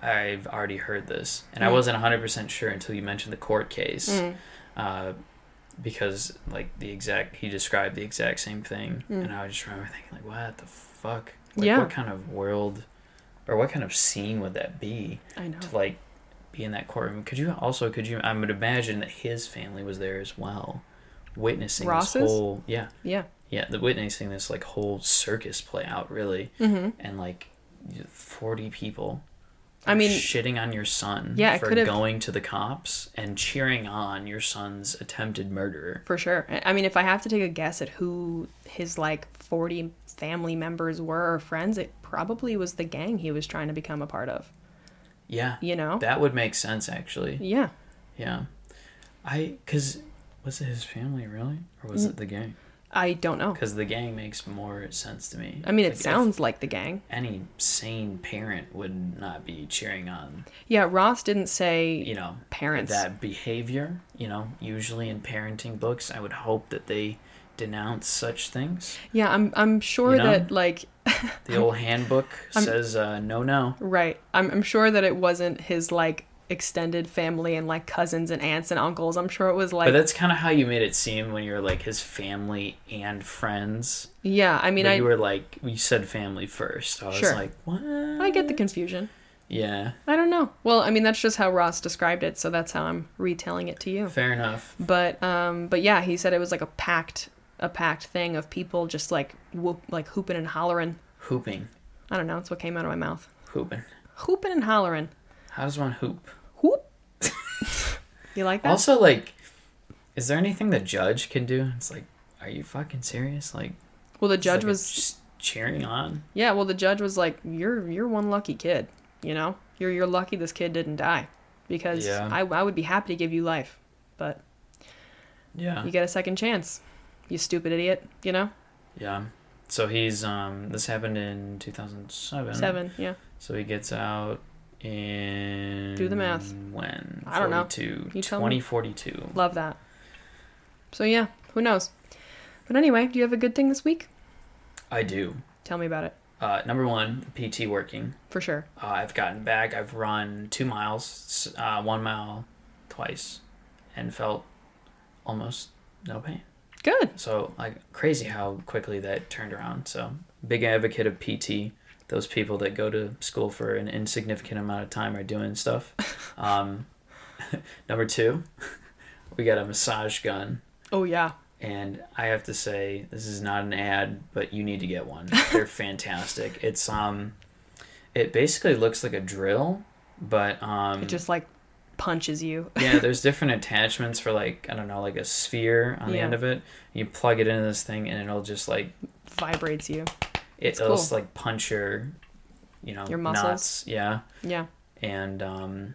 I've already heard this, and I Mm. wasn't hundred percent sure until you mentioned the court case, Mm. uh, because like the exact he described the exact same thing, Mm. and I just remember thinking like, what the fuck? Like, Yeah. What kind of world, or what kind of scene would that be I know. to like be in that courtroom? Could you also could you? I would imagine that his family was there as well, witnessing Ross's? this whole yeah Yeah. yeah, the witnessing this like whole circus play out really, Mm-hmm. and like forty people. I mean, shitting on your son Yeah, for could've- going to the cops and cheering on your son's attempted murderer. for sure. I mean, if I have to take a guess at who his like forty family members were or friends, it probably was the gang he was trying to become a part of. Yeah, You know? that would make sense actually. Yeah. Yeah, I because was it his family really, or was Mm. it the gang? I don't know. Because the gang makes more sense to me. I mean, it Like, sounds like the gang. any sane parent would not be cheering on Yeah, Ross didn't say you know parents. that behavior you know usually in parenting books i would hope that they denounce such things Yeah, I'm I'm sure You know? that like *laughs* the old handbook I'm- says uh, no no right. I'm I'm sure that it wasn't his like extended family and like cousins and aunts and uncles. I'm sure it was like But that's kind of how you made it seem when you were like his family and friends. yeah. I mean, but I you were like you said family first. I was Sure. like, what? I get the confusion. Yeah, I don't know. Well, I mean, that's just how Ross described it, so that's how I'm retelling it to you. fair enough. But um, but yeah, he said it was like a packed a packed thing of people just like whoop, like hooping and hollering. Hooping, I don't know. It's what came out of my mouth. hooping. Hooping and hollering. How does one hoop? *laughs* You like that? Also, like, is there anything the judge can do? It's like, are you fucking serious? Like, well, the judge like was cheering on. yeah. Well, the judge was like, "You're you're one lucky kid. You know, you're you're lucky this kid didn't die, because Yeah. I I would be happy to give you life, but Yeah, you get a second chance. You stupid idiot. You know, yeah. So he's um. This happened in two thousand seven. seven. Yeah. So he gets out in Do the math. When I don't know. 42, me. 2042. Love that. So yeah, who knows? But anyway, do you have a good thing this week? I do. Tell me about it. Uh, number one, PT working. For sure. Uh, I've gotten back. I've run two miles, uh, one mile twice, and felt almost no pain. Good. So like crazy how quickly that turned around. So big advocate of PT. Those people that go to school for an insignificant amount of time are doing stuff. *laughs* Um, *laughs* number two, *laughs* we got a massage gun. Oh yeah. and I have to say this is not an ad, but you need to get one. They're fantastic. It's um, it basically looks like a drill, but um, It just like punches you. yeah, there's different attachments for like I don't know, like a sphere on the end of it. You plug it into this thing, and it'll just like Vibrates you. It, It's it'll cool. like punch your, you know, Your muscles. knots. Yeah, Yeah. and um,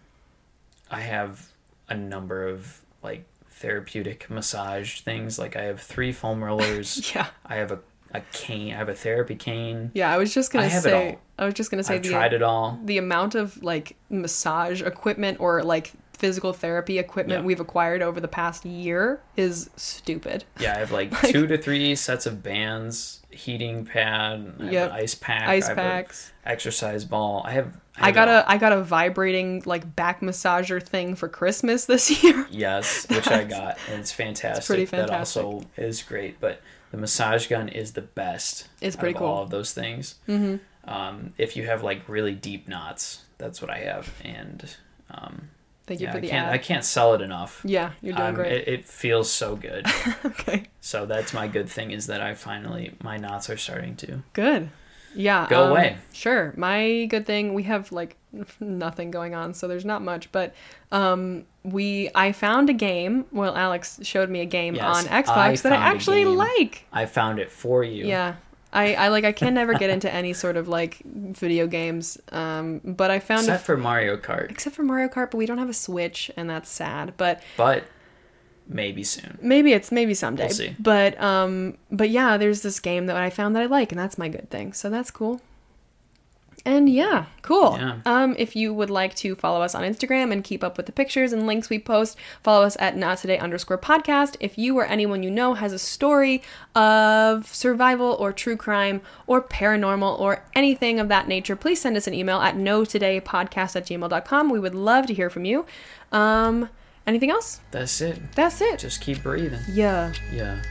I have a number of like therapeutic massage things. Like I have three foam rollers. *laughs* Yeah. I have a, a cane. I have a therapy cane. Yeah. I was just gonna I have it say. all. I was just gonna say I've the tried it all. the amount of like massage equipment or like physical therapy equipment Yeah. we've acquired over the past year is stupid. Yeah, I have like, *laughs* Like- two to three sets of bands, heating pad, Yep. ice pack, Ice packs. exercise ball. I have. I have got a I got a vibrating like back massager thing for Christmas *laughs* this year. Yes, *laughs* which I got, and it's fantastic. pretty fantastic. That also is great, but the massage gun is the best. It's pretty of cool. All of those things. Mm-hmm. Um, if you have like really deep knots, that's what I have, and um, Thank you yeah, for I the can't ad. I can't sell it enough. yeah, you're doing Um, great. It, it feels so good. *laughs* okay. so that's my good thing is that I finally my knots are starting to Good. Yeah. Go um, away. Sure. My good thing, we have like *laughs* nothing going on, so there's not much. But um, we, I found a game. Well, Alex showed me a game Yes, on Xbox I that I actually like. I found it for you. Yeah. I, I like I can never get into any sort of like video games. Um, but I found Except for Mario Kart, except for Mario Kart, but we don't have a Switch, and that's sad. But but maybe soon. maybe it's maybe someday. We'll see. But um, but yeah, there's this game that I found that I like, and that's my good thing. So that's cool. And yeah, cool. Yeah. Um, if you would like to follow us on Instagram and keep up with the pictures and links we post, follow us at not today underscore podcast. If you or anyone you know has a story of survival or true crime or paranormal or anything of that nature, please send us an email at no today podcast at gmail.com. We would love to hear from you. Um, anything else? That's it. That's it. Just keep breathing. Yeah. Yeah.